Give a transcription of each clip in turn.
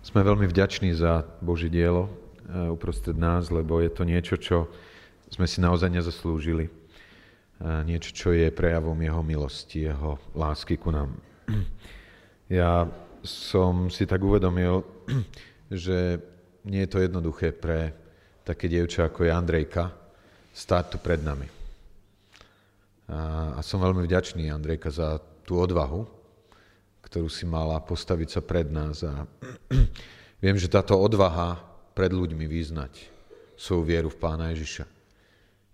Sme veľmi vďační za Boží dielo e, uprostred nás, lebo je to niečo, čo sme si naozaj nezaslúžili. E, niečo, čo je prejavom Jeho milosti, Jeho lásky ku nám. Ja som si tak uvedomil, že nie je to jednoduché pre také dievča ako je Andrejka stáť tu pred nami. A som veľmi vďačný, Andrejka, za tú odvahu, ktorú si mala postaviť sa pred nás. A viem, že táto odvaha pred ľuďmi vyznať svoju vieru v Pána Ježiša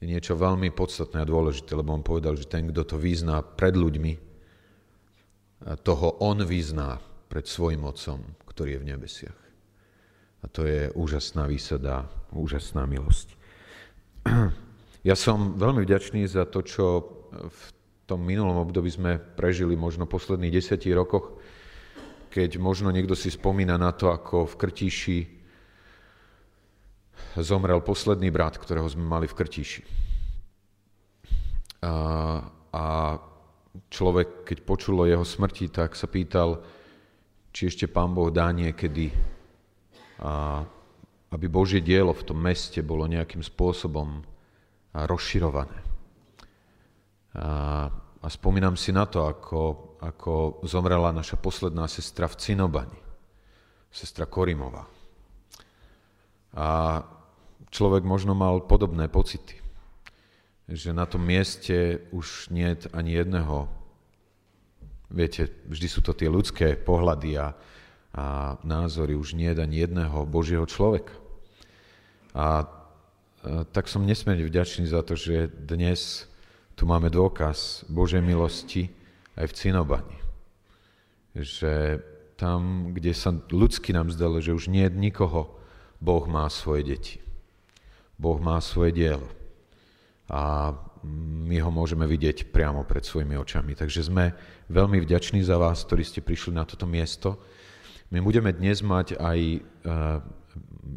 je niečo veľmi podstatné a dôležité, lebo on povedal, že ten, kto to vyzná pred ľuďmi, toho on vyzná pred svojim Otcom, ktorý je v nebesiach. A to je úžasná výsada, úžasná milosť. Ja som veľmi vďačný za to, čo v tom minulom období sme prežili možno posledných desiatich rokoch, keď možno niekto si spomína na to, ako v Krtíši zomrel posledný brat, ktorého sme mali v Krtíši. A, a človek, keď počulo jeho smrti, tak sa pýtal, či ešte pán Boh dá niekedy, a, aby Božie dielo v tom meste bolo nejakým spôsobom rozširované. A, a spomínam si na to, ako, ako zomrela naša posledná sestra v Cinobani, sestra Korimová. A človek možno mal podobné pocity, že na tom mieste už nie je ani jedného, viete, vždy sú to tie ľudské pohľady a, a názory, už nie je ani jedného Božieho človeka. A, a tak som nesmierne vďačný za to, že dnes tu máme dôkaz Božej milosti aj v Cinobani. Že tam, kde sa ľudsky nám zdalo, že už nie je nikoho, Boh má svoje deti. Boh má svoje dielo. A my ho môžeme vidieť priamo pred svojimi očami. Takže sme veľmi vďační za vás, ktorí ste prišli na toto miesto. My budeme dnes mať aj e,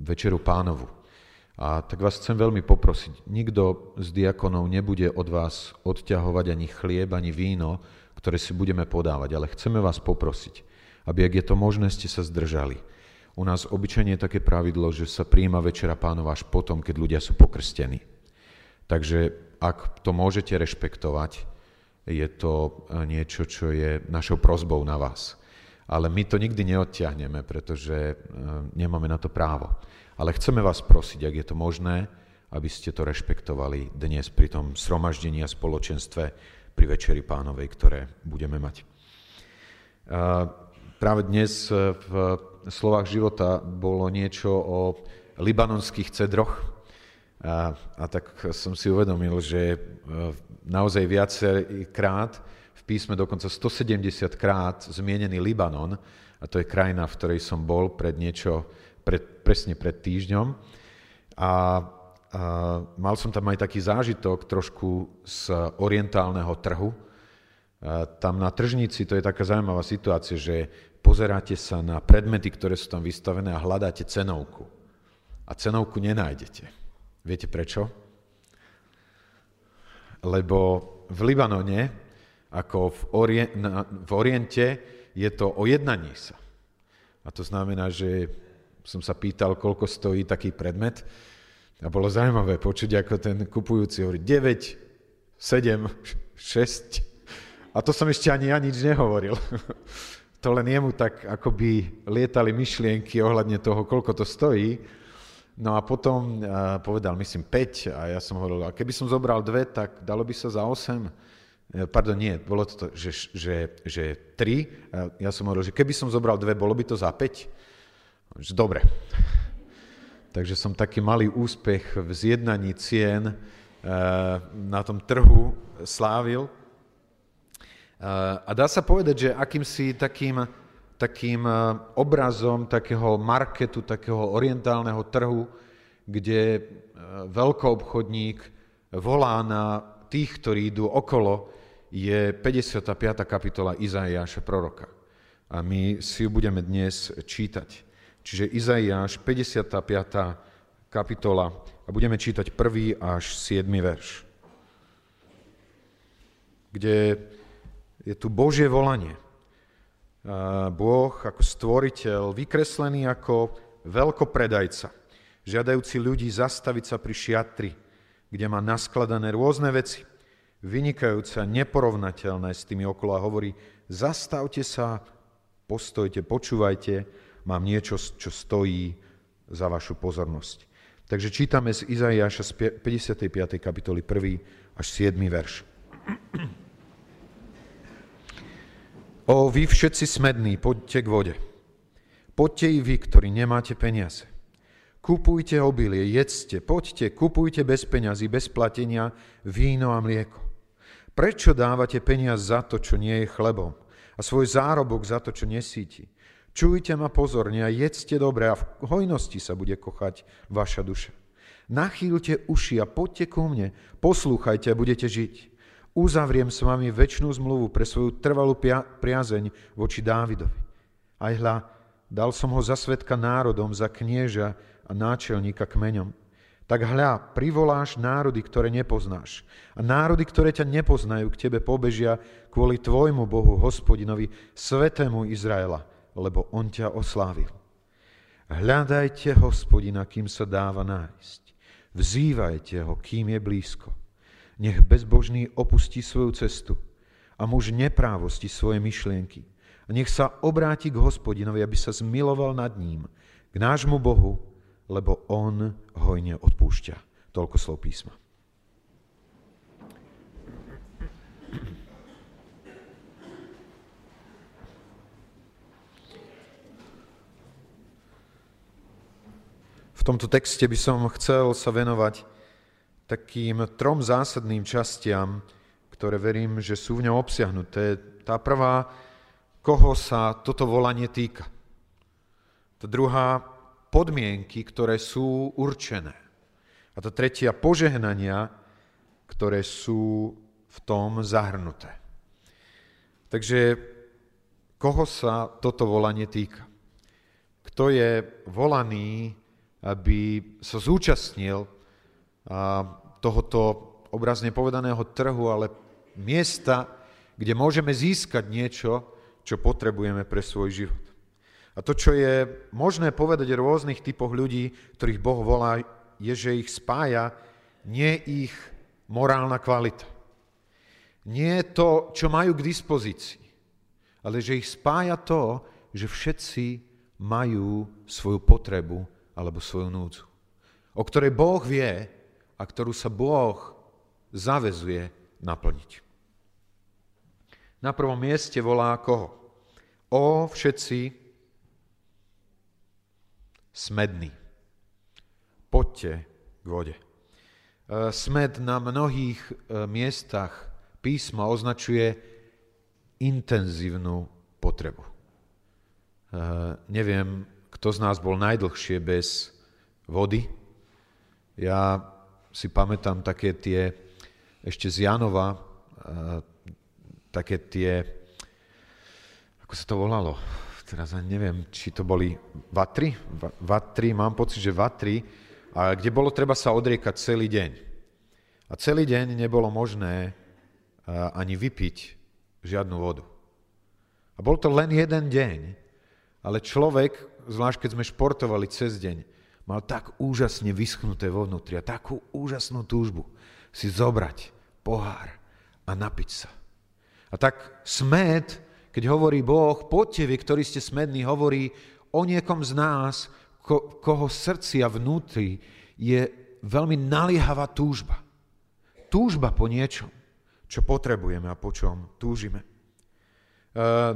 večeru pánovu. A tak vás chcem veľmi poprosiť, nikto z diakonov nebude od vás odťahovať ani chlieb, ani víno, ktoré si budeme podávať, ale chceme vás poprosiť, aby, ak je to možné, ste sa zdržali. U nás obyčajne je také pravidlo, že sa príjma večera pánov až potom, keď ľudia sú pokrstení. Takže ak to môžete rešpektovať, je to niečo, čo je našou prozbou na vás. Ale my to nikdy neodtiahneme, pretože e, nemáme na to právo. Ale chceme vás prosiť, ak je to možné, aby ste to rešpektovali dnes pri tom sromaždení a spoločenstve pri Večeri pánovej, ktoré budeme mať. Práve dnes v slovách života bolo niečo o libanonských cedroch a, a tak som si uvedomil, že e, naozaj viackrát v písme dokonca 170 krát zmienený Libanon, a to je krajina, v ktorej som bol pred niečo pred, presne pred týždňom. A, a mal som tam aj taký zážitok trošku z orientálneho trhu. A tam na tržnici to je taká zaujímavá situácia, že pozeráte sa na predmety, ktoré sú tam vystavené a hľadáte cenovku. A cenovku nenájdete. Viete prečo? Lebo v Libanone, ako v, orien- na, v Oriente, je to o jednaní sa. A to znamená, že som sa pýtal, koľko stojí taký predmet a bolo zaujímavé počuť, ako ten kupujúci hovorí 9, 7, 6 a to som ešte ani ja nič nehovoril. To len jemu tak akoby lietali myšlienky ohľadne toho, koľko to stojí. No a potom povedal, myslím, 5 a ja som hovoril, a keby som zobral dve, tak dalo by sa za 8? Pardon, nie, bolo to, že, že, že 3. Ja som hovoril, že keby som zobral dve, bolo by to za 5? Dobre. Takže som taký malý úspech v zjednaní cien eh, na tom trhu slávil. Eh, a dá sa povedať, že akýmsi takým, takým obrazom takého marketu, takého orientálneho trhu, kde veľkoobchodník volá na tých, ktorí idú okolo, je 55. kapitola Izaiáša proroka. A my si ju budeme dnes čítať. Čiže Izaiáš, 55. kapitola a budeme čítať 1. až 7. verš, kde je tu Božie volanie. Boh ako stvoriteľ, vykreslený ako veľkopredajca, žiadajúci ľudí zastaviť sa pri šiatri, kde má naskladané rôzne veci, vynikajúce a neporovnateľné s tými okolo a hovorí, zastavte sa, postojte, počúvajte, mám niečo, čo stojí za vašu pozornosť. Takže čítame z Izaiáša z 55. kapitoly 1 až 7. verš. O, vy všetci smední, poďte k vode. Poďte i vy, ktorí nemáte peniaze. Kupujte obilie, jedzte, poďte, kupujte bez peňazí, bez platenia víno a mlieko. Prečo dávate peniaz za to, čo nie je chlebom a svoj zárobok za to, čo nesíti? Čujte ma pozorne a jedzte dobre a v hojnosti sa bude kochať vaša duša. Nachýlte uši a poďte ku mne, poslúchajte a budete žiť uzavriem s vami väčšinu zmluvu pre svoju trvalú priazeň voči Dávidovi. Aj hľa, dal som ho za svetka národom, za knieža a náčelníka kmeňom. Tak hľa, privoláš národy, ktoré nepoznáš. A národy, ktoré ťa nepoznajú, k tebe pobežia kvôli tvojmu Bohu, hospodinovi, svetému Izraela, lebo on ťa oslávil. Hľadajte hospodina, kým sa dáva nájsť. Vzývajte ho, kým je blízko. Nech bezbožný opustí svoju cestu a muž neprávosti svoje myšlienky. A nech sa obráti k hospodinovi, aby sa zmiloval nad ním, k nášmu Bohu, lebo on hojne odpúšťa. Toľko slov písma. V tomto texte by som chcel sa venovať takým trom zásadným častiam, ktoré verím, že sú v ňom obsiahnuté. Tá prvá, koho sa toto volanie týka. Tá druhá, podmienky, ktoré sú určené. A tá tretia, požehnania, ktoré sú v tom zahrnuté. Takže koho sa toto volanie týka? Kto je volaný, aby sa zúčastnil tohoto obrazne povedaného trhu, ale miesta, kde môžeme získať niečo, čo potrebujeme pre svoj život. A to, čo je možné povedať o rôznych typoch ľudí, ktorých Boh volá, je, že ich spája nie ich morálna kvalita. Nie to, čo majú k dispozícii, ale že ich spája to, že všetci majú svoju potrebu alebo svoju núdzu, o ktorej Boh vie, a ktorú sa Boh zavezuje naplniť. Na prvom mieste volá koho? O všetci smední. Poďte k vode. E, smed na mnohých e, miestach písma označuje intenzívnu potrebu. E, neviem, kto z nás bol najdlhšie bez vody. Ja si pamätám také tie, ešte z Janova, také tie, ako sa to volalo, teraz ani neviem, či to boli vatry, vatry, mám pocit, že vatry, a kde bolo treba sa odriekať celý deň. A celý deň nebolo možné ani vypiť žiadnu vodu. A bol to len jeden deň, ale človek, zvlášť keď sme športovali cez deň, mal tak úžasne vyschnuté vo vnútri a takú úžasnú túžbu si zobrať pohár a napiť sa. A tak smed, keď hovorí Boh, poďte vy, ktorí ste smední, hovorí o niekom z nás, ko, koho srdci a vnútri je veľmi naliehavá túžba. Túžba po niečom, čo potrebujeme a po čom túžime. E,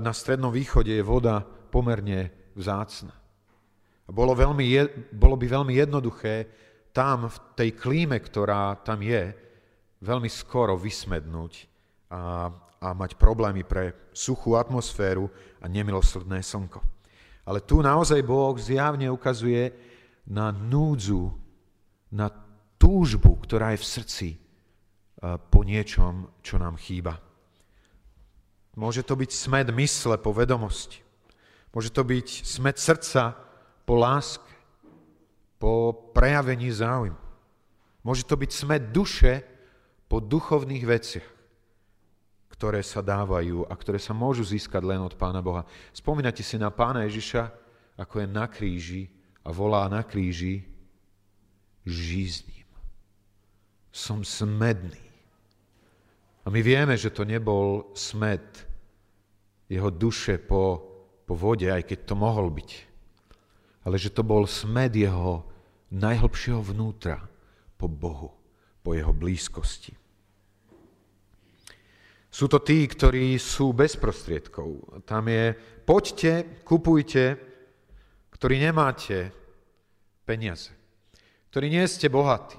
na Strednom východe je voda pomerne vzácna. Bolo, veľmi, bolo by veľmi jednoduché tam, v tej klíme, ktorá tam je, veľmi skoro vysmednúť a, a mať problémy pre suchú atmosféru a nemilosrdné slnko. Ale tu naozaj Boh zjavne ukazuje na núdzu, na túžbu, ktorá je v srdci po niečom, čo nám chýba. Môže to byť smed mysle po vedomosti. Môže to byť smed srdca po láske, po prejavení záujmu. Môže to byť smet duše po duchovných veciach, ktoré sa dávajú a ktoré sa môžu získať len od Pána Boha. Spomínate si na Pána Ježiša, ako je na kríži a volá na kríži, žízním. Som smedný. A my vieme, že to nebol smed jeho duše po, po vode, aj keď to mohol byť. Ale že to bol smed jeho najhlbšieho vnútra po Bohu, po jeho blízkosti. Sú to tí, ktorí sú bez prostriedkov. Tam je, poďte, kupujte, ktorí nemáte peniaze, ktorí nie ste bohatí,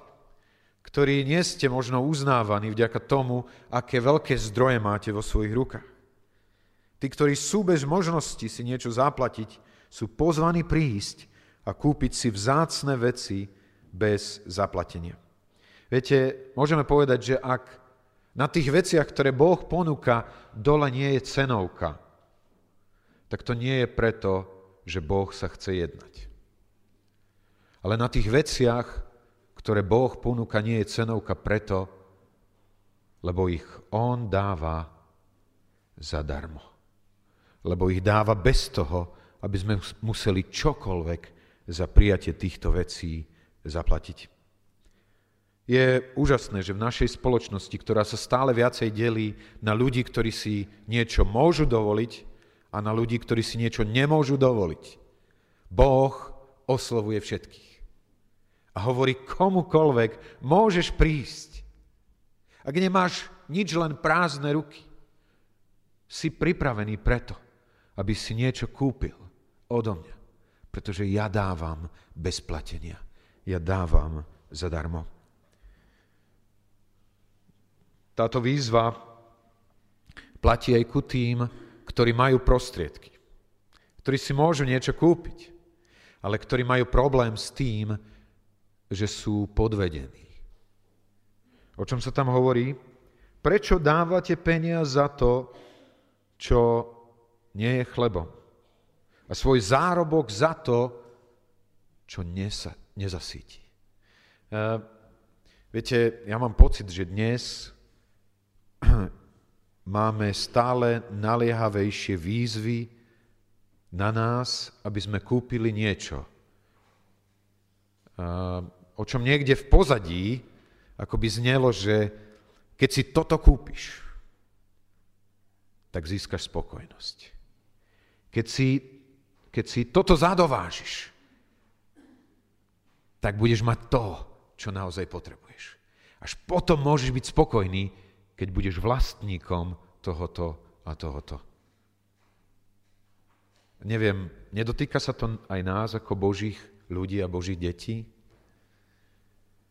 ktorí nie ste možno uznávaní vďaka tomu, aké veľké zdroje máte vo svojich rukách. Tí, ktorí sú bez možnosti si niečo zaplatiť, sú pozvaní prísť a kúpiť si vzácne veci bez zaplatenia. Viete, môžeme povedať, že ak na tých veciach, ktoré Boh ponúka, dole nie je cenovka, tak to nie je preto, že Boh sa chce jednať. Ale na tých veciach, ktoré Boh ponúka, nie je cenovka preto, lebo ich On dáva zadarmo. Lebo ich dáva bez toho, aby sme museli čokoľvek za prijatie týchto vecí zaplatiť. Je úžasné, že v našej spoločnosti, ktorá sa stále viacej delí na ľudí, ktorí si niečo môžu dovoliť a na ľudí, ktorí si niečo nemôžu dovoliť, Boh oslovuje všetkých. A hovorí komukolvek, môžeš prísť. Ak nemáš nič, len prázdne ruky, si pripravený preto, aby si niečo kúpil odo mňa. Pretože ja dávam bez platenia. Ja dávam zadarmo. Táto výzva platí aj ku tým, ktorí majú prostriedky, ktorí si môžu niečo kúpiť, ale ktorí majú problém s tým, že sú podvedení. O čom sa tam hovorí? Prečo dávate peniaz za to, čo nie je chlebom? A svoj zárobok za to, čo nesa, nezasíti. Uh, viete, ja mám pocit, že dnes máme stále naliehavejšie výzvy na nás, aby sme kúpili niečo, o čom niekde v pozadí ako by znelo, že keď si toto kúpiš, tak získaš spokojnosť. Keď si, keď si toto zadovážiš, tak budeš mať to, čo naozaj potrebuješ. Až potom môžeš byť spokojný, keď budeš vlastníkom tohoto a tohoto. Neviem, nedotýka sa to aj nás ako Božích ľudí a Božích detí?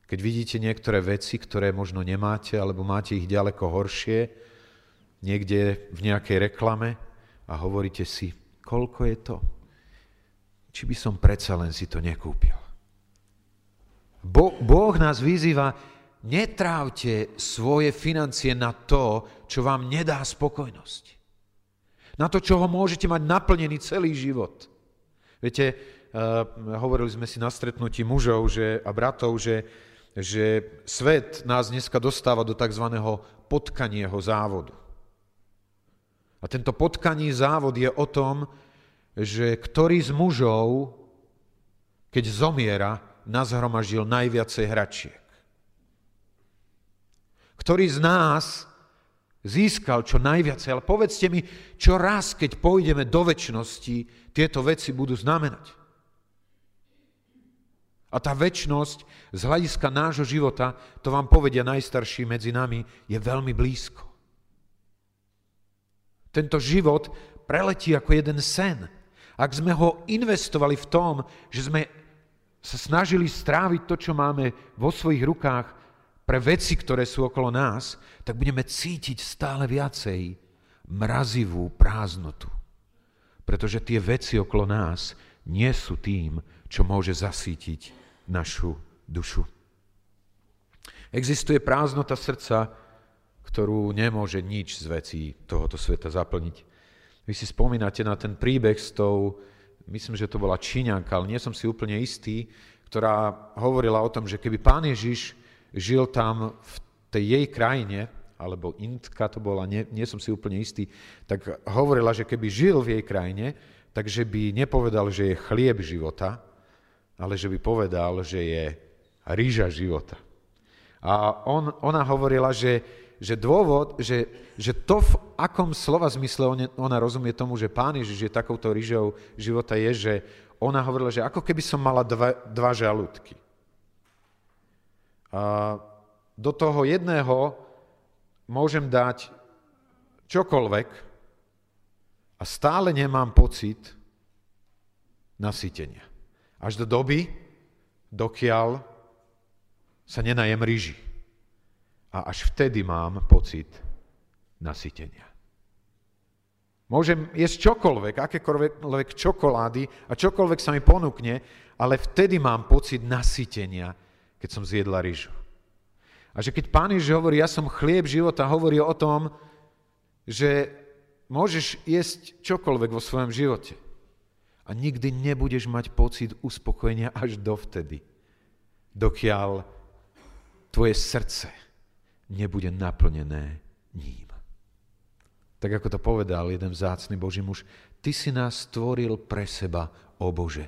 Keď vidíte niektoré veci, ktoré možno nemáte, alebo máte ich ďaleko horšie, niekde v nejakej reklame a hovoríte si, koľko je to? Či by som predsa len si to nekúpil? Bo, boh nás vyzýva, netrávte svoje financie na to, čo vám nedá spokojnosť. Na to, čo ho môžete mať naplnený celý život. Viete, uh, hovorili sme si na stretnutí mužov že, a bratov, že, že svet nás dneska dostáva do tzv. potkanieho závodu. A tento potkaní závod je o tom, že ktorý z mužov, keď zomiera, nazhromažil najviacej hračiek ktorý z nás získal čo najviac. Ale povedzte mi, čo raz, keď pôjdeme do väčšnosti, tieto veci budú znamenať. A tá väčšnosť z hľadiska nášho života, to vám povedia najstarší medzi nami, je veľmi blízko. Tento život preletí ako jeden sen. Ak sme ho investovali v tom, že sme sa snažili stráviť to, čo máme vo svojich rukách, pre veci, ktoré sú okolo nás, tak budeme cítiť stále viacej mrazivú prázdnotu. Pretože tie veci okolo nás nie sú tým, čo môže zasítiť našu dušu. Existuje prázdnota srdca, ktorú nemôže nič z vecí tohoto sveta zaplniť. Vy si spomínate na ten príbeh s tou, myslím, že to bola Číňanka, ale nie som si úplne istý, ktorá hovorila o tom, že keby pán Ježiš žil tam v tej jej krajine alebo Intka to bola, nie, nie som si úplne istý, tak hovorila, že keby žil v jej krajine, takže by nepovedal, že je chlieb života, ale že by povedal, že je rýža života. A on, ona hovorila, že, že dôvod, že, že to, v akom slova zmysle ona, rozumie tomu, že pán Ježiš je takouto rýžou života, je, že ona hovorila, že ako keby som mala dva, dva žalúdky. Do toho jedného môžem dať čokoľvek a stále nemám pocit nasytenia. Až do doby, dokiaľ sa nenajem rýži. A až vtedy mám pocit nasytenia. Môžem jesť čokoľvek, akékoľvek čokolády a čokoľvek sa mi ponúkne, ale vtedy mám pocit nasytenia, keď som zjedla rýžu. A že keď Pán Ježiš hovorí, ja som chlieb života, hovorí o tom, že môžeš jesť čokoľvek vo svojom živote a nikdy nebudeš mať pocit uspokojenia až dovtedy, dokiaľ tvoje srdce nebude naplnené ním. Tak ako to povedal jeden vzácný Boží muž, ty si nás stvoril pre seba, o Bože.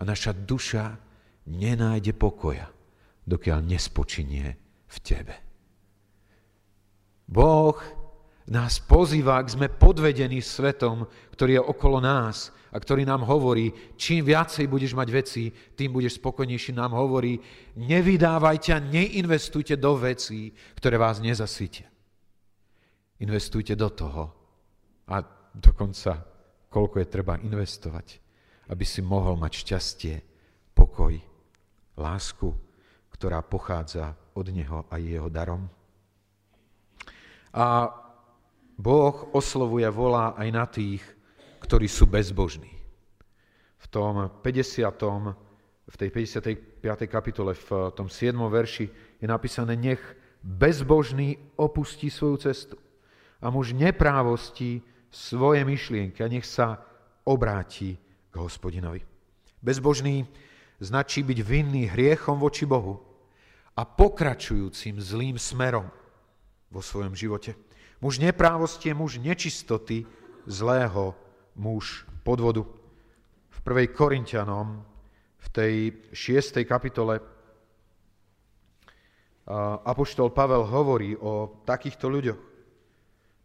A naša duša nenájde pokoja, dokiaľ nespočinie v Tebe. Boh nás pozýva, ak sme podvedení svetom, ktorý je okolo nás a ktorý nám hovorí, čím viacej budeš mať veci, tým budeš spokojnejší. Nám hovorí, nevydávajte a neinvestujte do vecí, ktoré vás nezasytia. Investujte do toho. A dokonca, koľko je treba investovať, aby si mohol mať šťastie, pokoj, lásku, ktorá pochádza od Neho a jeho darom. A Boh oslovuje, volá aj na tých, ktorí sú bezbožní. V tom 50. v tej 55. kapitole, v tom 7. verši je napísané, nech bezbožný opustí svoju cestu a muž neprávosti svoje myšlienky a nech sa obráti k hospodinovi. Bezbožný značí byť vinný hriechom voči Bohu a pokračujúcim zlým smerom vo svojom živote. Muž neprávosti je muž nečistoty, zlého muž podvodu. V 1. Korintianom, v tej 6. kapitole, Apoštol Pavel hovorí o takýchto ľuďoch.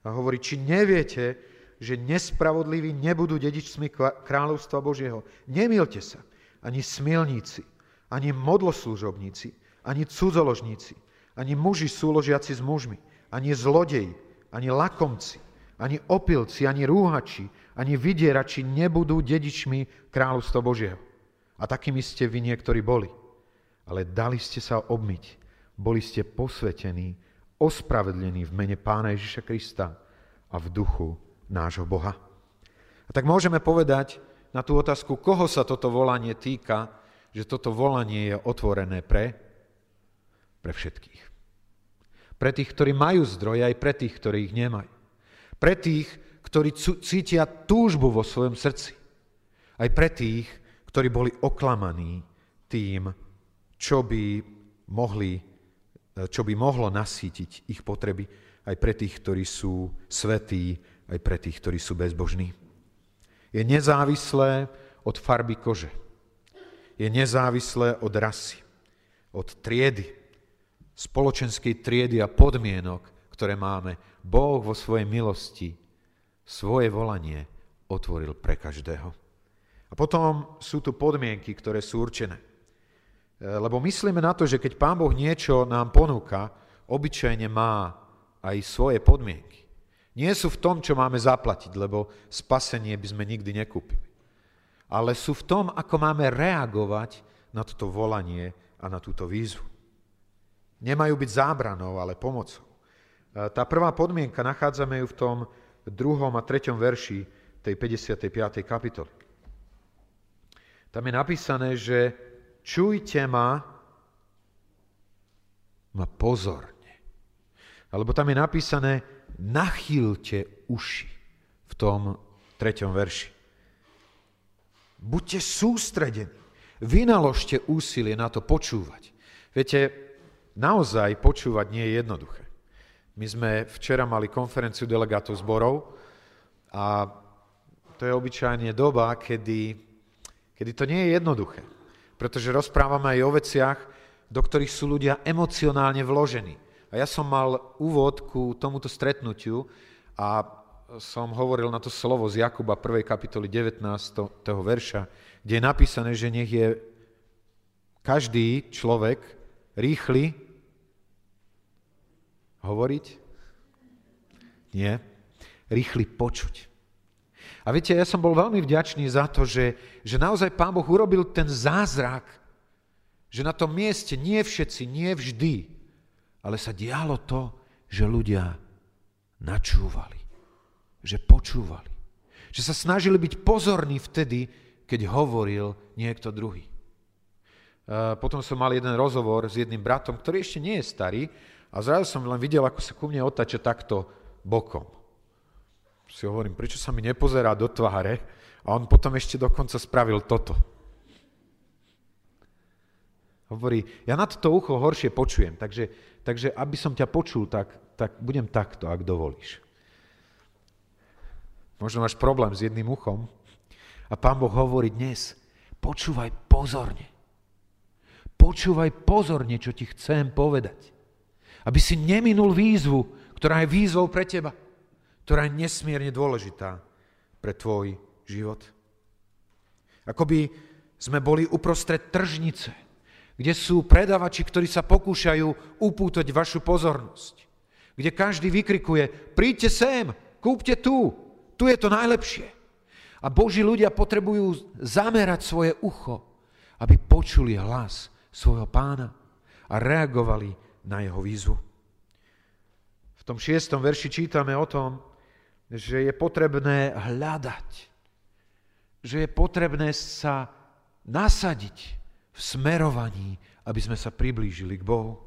A hovorí, či neviete, že nespravodliví nebudú dedičmi kráľovstva Božieho. Nemilte sa, ani smilníci, ani modloslužobníci, ani cudzoložníci, ani muži súložiaci s mužmi, ani zlodeji, ani lakomci, ani opilci, ani rúhači, ani vydierači nebudú dedičmi kráľovstva Božieho. A takými ste vy niektorí boli. Ale dali ste sa obmyť. Boli ste posvetení ospravedlení v mene Pána Ježiša Krista a v duchu nášho Boha. A tak môžeme povedať na tú otázku, koho sa toto volanie týka, že toto volanie je otvorené pre, pre všetkých. Pre tých, ktorí majú zdroje, aj pre tých, ktorí ich nemajú. Pre tých, ktorí cítia túžbu vo svojom srdci. Aj pre tých, ktorí boli oklamaní tým, čo by mohli čo by mohlo nasítiť ich potreby aj pre tých, ktorí sú svetí, aj pre tých, ktorí sú bezbožní. Je nezávislé od farby kože. Je nezávislé od rasy, od triedy, spoločenskej triedy a podmienok, ktoré máme. Boh vo svojej milosti svoje volanie otvoril pre každého. A potom sú tu podmienky, ktoré sú určené. Eh, lebo myslíme na to, že keď Pán Boh niečo nám ponúka, obyčajne má aj svoje podmienky. Nie sú v tom, čo máme zaplatiť, lebo spasenie by sme nikdy nekúpili. Ale sú v tom, ako máme reagovať na toto volanie a na túto výzvu. Nemajú byť zábranou, ale pomocou. Eh, tá prvá podmienka nachádzame ju v tom druhom a treťom verši tej 55. kapitoly. Tam je napísané, že čujte ma, ma pozorne. Alebo tam je napísané, nachýlte uši v tom treťom verši. Buďte sústredení, vynaložte úsilie na to počúvať. Viete, naozaj počúvať nie je jednoduché. My sme včera mali konferenciu delegátov zborov a to je obyčajne doba, kedy, kedy to nie je jednoduché. Pretože rozprávame aj o veciach, do ktorých sú ľudia emocionálne vložení. A ja som mal úvod ku tomuto stretnutiu a som hovoril na to slovo z Jakuba 1. kapitoly 19. verša, kde je napísané, že nech je každý človek rýchly hovoriť? Nie. Rýchly počuť. A viete, ja som bol veľmi vďačný za to, že, že naozaj Pán Boh urobil ten zázrak, že na tom mieste nie všetci, nie vždy, ale sa dialo to, že ľudia načúvali, že počúvali, že sa snažili byť pozorní vtedy, keď hovoril niekto druhý. Potom som mal jeden rozhovor s jedným bratom, ktorý ešte nie je starý, a zrazu som len videl, ako sa ku mne otača takto bokom. Si hovorím, prečo sa mi nepozerá do tváre a on potom ešte dokonca spravil toto. Hovorí, ja na toto ucho horšie počujem, takže, takže aby som ťa počul, tak, tak budem takto, ak dovolíš. Možno máš problém s jedným uchom a pán Boh hovorí dnes, počúvaj pozorne. Počúvaj pozorne, čo ti chcem povedať. Aby si neminul výzvu, ktorá je výzvou pre teba, ktorá je nesmierne dôležitá pre tvoj život. Akoby sme boli uprostred tržnice, kde sú predavači, ktorí sa pokúšajú upútať vašu pozornosť. Kde každý vykrikuje, príďte sem, kúpte tu, tu je to najlepšie. A Boží ľudia potrebujú zamerať svoje ucho, aby počuli hlas svojho pána a reagovali na jeho výzvu. V tom šiestom verši čítame o tom, že je potrebné hľadať, že je potrebné sa nasadiť v smerovaní, aby sme sa priblížili k Bohu.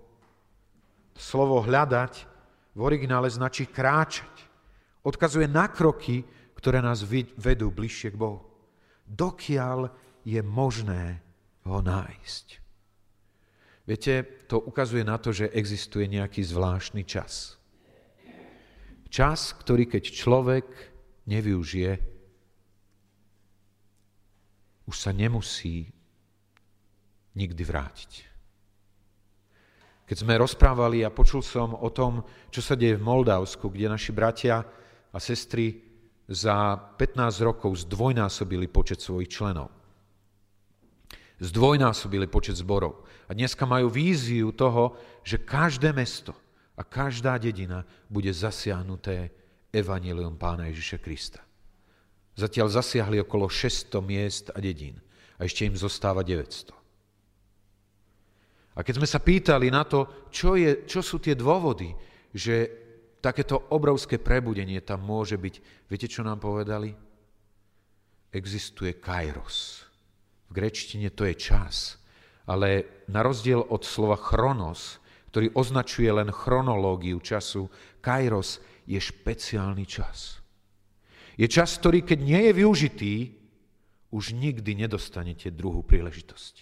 Slovo hľadať v originále značí kráčať. Odkazuje na kroky, ktoré nás vedú bližšie k Bohu. Dokiaľ je možné ho nájsť. Viete, to ukazuje na to, že existuje nejaký zvláštny čas. Čas, ktorý keď človek nevyužije, už sa nemusí nikdy vrátiť. Keď sme rozprávali a počul som o tom, čo sa deje v Moldavsku, kde naši bratia a sestry za 15 rokov zdvojnásobili počet svojich členov zdvojnásobili počet zborov. A dneska majú víziu toho, že každé mesto a každá dedina bude zasiahnuté evanilium pána Ježiša Krista. Zatiaľ zasiahli okolo 600 miest a dedín a ešte im zostáva 900. A keď sme sa pýtali na to, čo, je, čo sú tie dôvody, že takéto obrovské prebudenie tam môže byť, viete, čo nám povedali? Existuje kairos v grečtine to je čas, ale na rozdiel od slova chronos, ktorý označuje len chronológiu času, kairos je špeciálny čas. Je čas, ktorý keď nie je využitý, už nikdy nedostanete druhú príležitosť.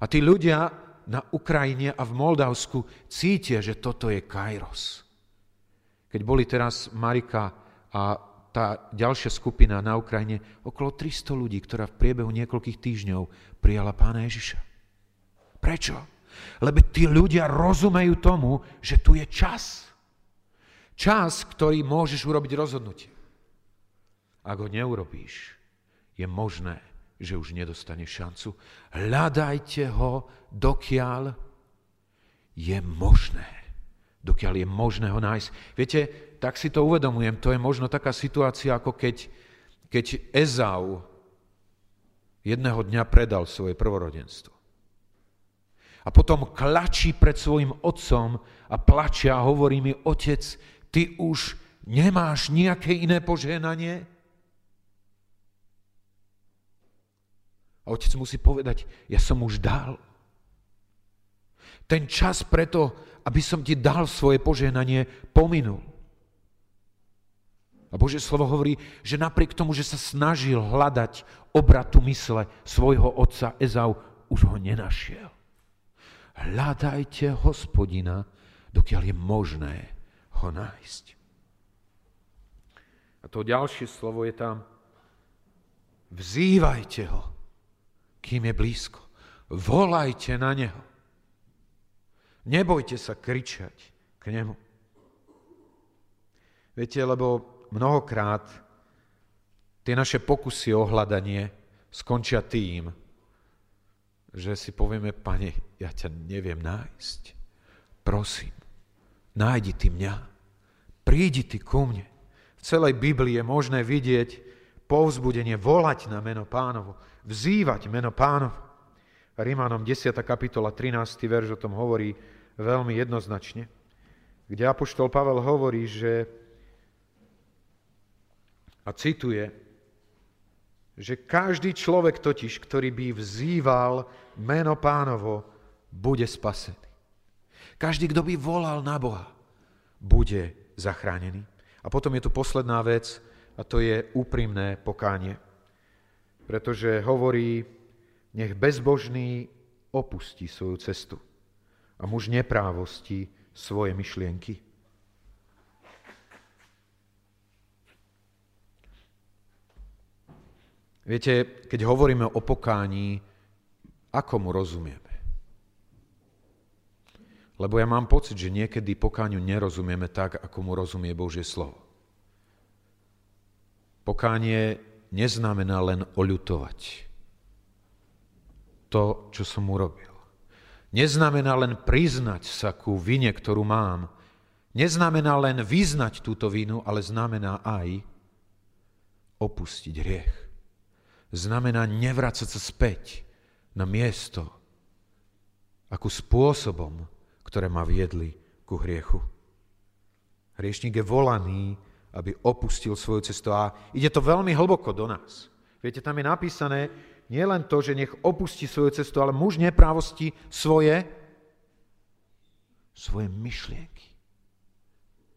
A tí ľudia na Ukrajine a v Moldavsku cítia, že toto je kairos. Keď boli teraz Marika a tá ďalšia skupina na Ukrajine, okolo 300 ľudí, ktorá v priebehu niekoľkých týždňov prijala pána Ježiša. Prečo? Lebo tí ľudia rozumejú tomu, že tu je čas. Čas, ktorý môžeš urobiť rozhodnutie. Ak ho neurobíš, je možné, že už nedostaneš šancu. Hľadajte ho, dokiaľ je možné. Dokiaľ je možné ho nájsť. Viete, tak si to uvedomujem. To je možno taká situácia, ako keď, keď Ezau jedného dňa predal svoje prvorodenstvo. A potom klačí pred svojim otcom a plače a hovorí mi, otec, ty už nemáš nejaké iné požehnanie? A otec musí povedať, ja som už dal. Ten čas preto, aby som ti dal svoje požehnanie, pominul. A Božie slovo hovorí, že napriek tomu, že sa snažil hľadať obratu mysle svojho otca Ezau, už ho nenašiel. Hľadajte hospodina, dokiaľ je možné ho nájsť. A to ďalšie slovo je tam, vzývajte ho, kým je blízko. Volajte na neho. Nebojte sa kričať k nemu. Viete, lebo mnohokrát tie naše pokusy o hľadanie skončia tým, že si povieme, pane, ja ťa neviem nájsť. Prosím, nájdi ty mňa. Prídi ty ku mne. V celej Biblii je možné vidieť povzbudenie, volať na meno pánovo, vzývať meno pánovo. Rímanom 10. kapitola 13. verš o tom hovorí veľmi jednoznačne, kde Apoštol Pavel hovorí, že a cituje, že každý človek totiž, ktorý by vzýval meno pánovo, bude spasený. Každý, kto by volal na Boha, bude zachránený. A potom je tu posledná vec, a to je úprimné pokánie. Pretože hovorí, nech bezbožný opustí svoju cestu a muž neprávosti svoje myšlienky. Viete, keď hovoríme o pokání, ako mu rozumieme? Lebo ja mám pocit, že niekedy pokáňu nerozumieme tak, ako mu rozumie Božie slovo. Pokánie neznamená len oľutovať to, čo som urobil. Neznamená len priznať sa ku vine, ktorú mám. Neznamená len vyznať túto vinu, ale znamená aj opustiť hriech znamená nevracať sa späť na miesto, ako spôsobom, ktoré ma viedli ku hriechu. Hriešník je volaný, aby opustil svoju cestu a ide to veľmi hlboko do nás. Viete, tam je napísané nie len to, že nech opustí svoju cestu, ale muž neprávosti svoje, svoje myšlienky.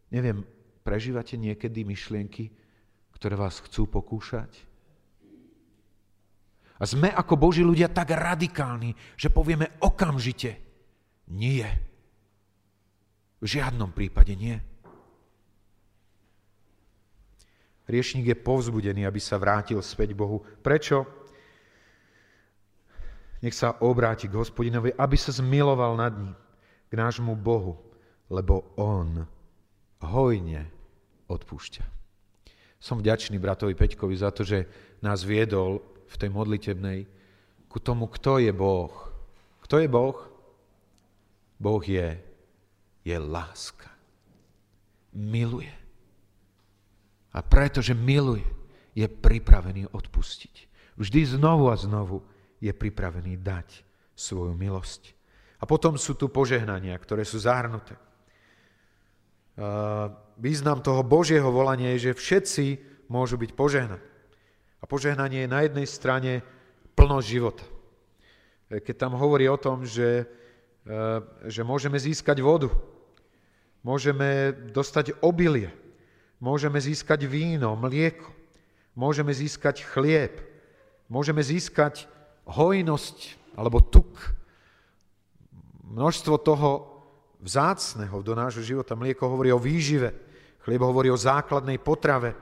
Neviem, prežívate niekedy myšlienky, ktoré vás chcú pokúšať? A sme ako Boží ľudia tak radikálni, že povieme okamžite nie. V žiadnom prípade nie. Riešnik je povzbudený, aby sa vrátil späť Bohu. Prečo? Nech sa obráti k hospodinovi, aby sa zmiloval nad ním, k nášmu Bohu, lebo On hojne odpúšťa. Som vďačný bratovi Peťkovi za to, že nás viedol v tej modlitebnej ku tomu, kto je Boh. Kto je Boh? Boh je, je láska. Miluje. A pretože miluje, je pripravený odpustiť. Vždy znovu a znovu je pripravený dať svoju milosť. A potom sú tu požehnania, ktoré sú zahrnuté. Význam toho Božieho volania je, že všetci môžu byť požehnaní. A požehnanie je na jednej strane plnosť života. E, keď tam hovorí o tom, že, e, že môžeme získať vodu, môžeme dostať obilie, môžeme získať víno, mlieko, môžeme získať chlieb, môžeme získať hojnosť alebo tuk, množstvo toho vzácného do nášho života. Mlieko hovorí o výžive, chlieb hovorí o základnej potrave,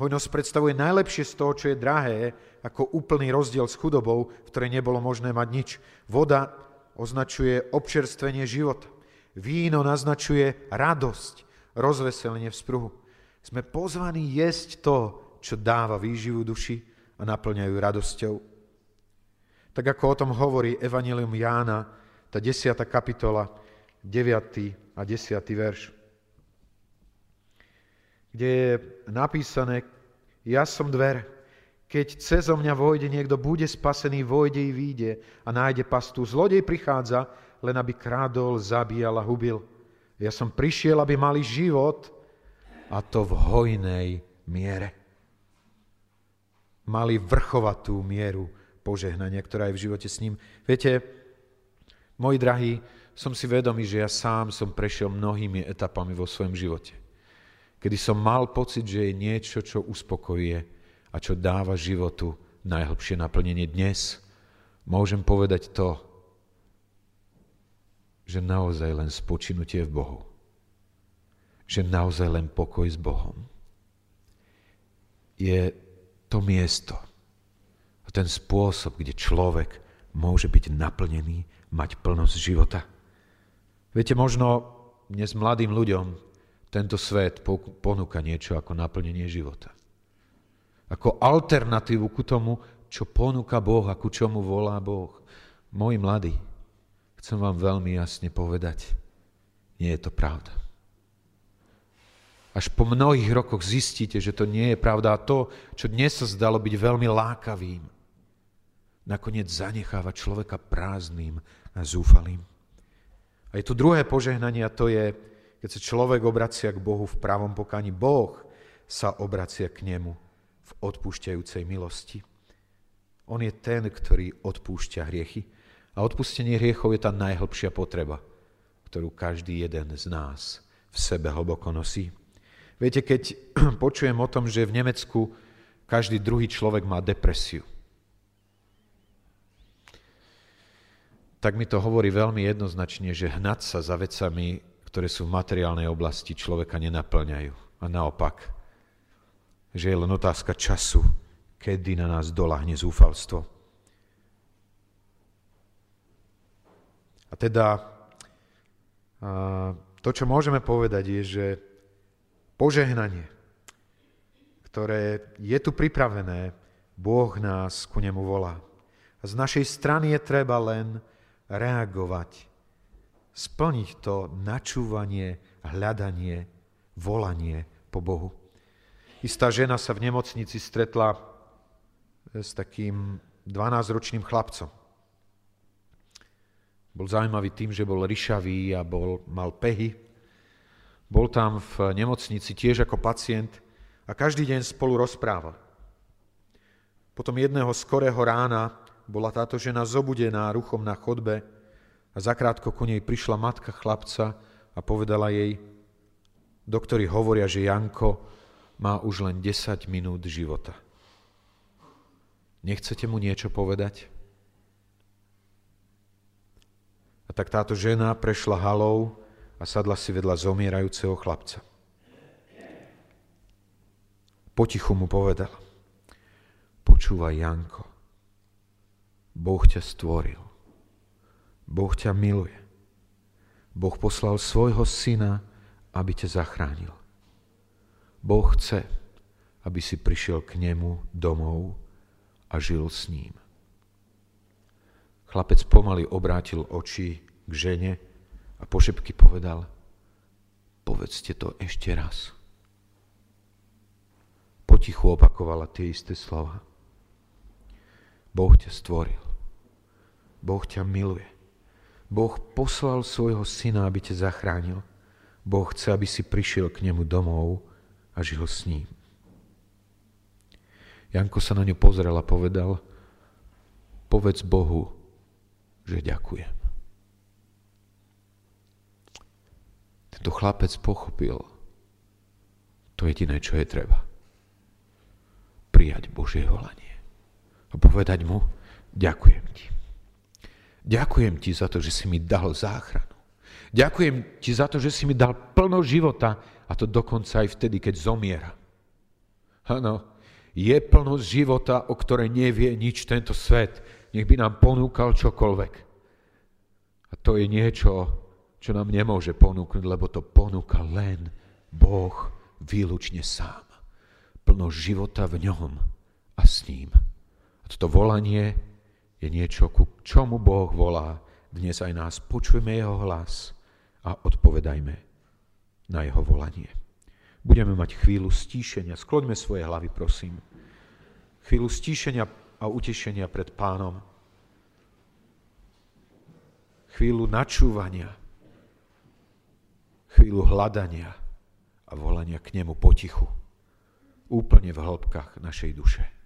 Hojnosť predstavuje najlepšie z toho, čo je drahé, ako úplný rozdiel s chudobou, v ktorej nebolo možné mať nič. Voda označuje občerstvenie života. Víno naznačuje radosť, rozveselenie v spruhu. Sme pozvaní jesť to, čo dáva výživu duši a naplňajú radosťou. Tak ako o tom hovorí Evangelium Jána, tá 10. kapitola, 9. a 10. verš kde je napísané, ja som dver, keď cezo mňa vojde niekto, bude spasený, vojde i výjde a nájde pastu. Zlodej prichádza, len aby krádol, zabíjal a hubil. Ja som prišiel, aby mali život a to v hojnej miere. Mali vrchovatú mieru požehnania, ktorá je v živote s ním. Viete, moji drahí, som si vedomý, že ja sám som prešiel mnohými etapami vo svojom živote kedy som mal pocit, že je niečo, čo uspokojuje a čo dáva životu najhlbšie naplnenie dnes, môžem povedať to, že naozaj len spočinutie v Bohu. Že naozaj len pokoj s Bohom je to miesto ten spôsob, kde človek môže byť naplnený, mať plnosť života. Viete, možno dnes mladým ľuďom tento svet ponúka niečo ako naplnenie života. Ako alternatívu ku tomu, čo ponúka Boh a ku čomu volá Boh. Moji mladí, chcem vám veľmi jasne povedať, nie je to pravda. Až po mnohých rokoch zistíte, že to nie je pravda a to, čo dnes sa zdalo byť veľmi lákavým, nakoniec zanecháva človeka prázdnym a zúfalým. A je tu druhé požehnanie a to je, keď sa človek obracia k Bohu v pravom pokáni. Boh sa obracia k nemu v odpúšťajúcej milosti. On je ten, ktorý odpúšťa hriechy. A odpustenie hriechov je tá najhlbšia potreba, ktorú každý jeden z nás v sebe hlboko nosí. Viete, keď počujem o tom, že v Nemecku každý druhý človek má depresiu, tak mi to hovorí veľmi jednoznačne, že hnať sa za vecami, ktoré sú v materiálnej oblasti, človeka nenaplňajú. A naopak, že je len otázka času, kedy na nás dolahne zúfalstvo. A teda to, čo môžeme povedať, je, že požehnanie, ktoré je tu pripravené, Boh nás ku nemu volá. A z našej strany je treba len reagovať, splniť to načúvanie, hľadanie, volanie po Bohu. Istá žena sa v nemocnici stretla s takým 12-ročným chlapcom. Bol zaujímavý tým, že bol ryšavý a bol, mal pehy. Bol tam v nemocnici tiež ako pacient a každý deň spolu rozprával. Potom jedného skorého rána bola táto žena zobudená ruchom na chodbe a zakrátko ku nej prišla matka chlapca a povedala jej, doktori hovoria, že Janko má už len 10 minút života. Nechcete mu niečo povedať? A tak táto žena prešla halou a sadla si vedľa zomierajúceho chlapca. Potichu mu povedal, počúvaj Janko, Boh ťa stvoril, Boh ťa miluje, Boh poslal svojho syna, aby ťa zachránil. Boh chce, aby si prišiel k nemu domov a žil s ním. Chlapec pomaly obrátil oči k žene a pošepky povedal, povedzte to ešte raz. Potichu opakovala tie isté slova. Boh ťa stvoril. Boh ťa miluje. Boh poslal svojho syna, aby ťa zachránil. Boh chce, aby si prišiel k nemu domov a žil s ním. Janko sa na ňu pozrel a povedal, povedz Bohu, že ďakujem. Tento chlapec pochopil to jediné, čo je treba. Prijať Božie volanie. A povedať mu, ďakujem ti. Ďakujem ti za to, že si mi dal záchranu. Ďakujem ti za to, že si mi dal plno života a to dokonca aj vtedy, keď zomiera. Áno, je plnosť života, o ktorej nevie nič tento svet. Nech by nám ponúkal čokoľvek. A to je niečo, čo nám nemôže ponúknuť, lebo to ponúka len Boh výlučne sám. Plnosť života v ňom a s ním. A toto volanie je niečo, ku čomu Boh volá dnes aj nás. Počujeme jeho hlas a odpovedajme na jeho volanie. Budeme mať chvíľu stíšenia. Skloňme svoje hlavy, prosím. Chvíľu stíšenia a utešenia pred pánom. Chvíľu načúvania. Chvíľu hľadania a volania k nemu potichu. Úplne v hĺbkach našej duše.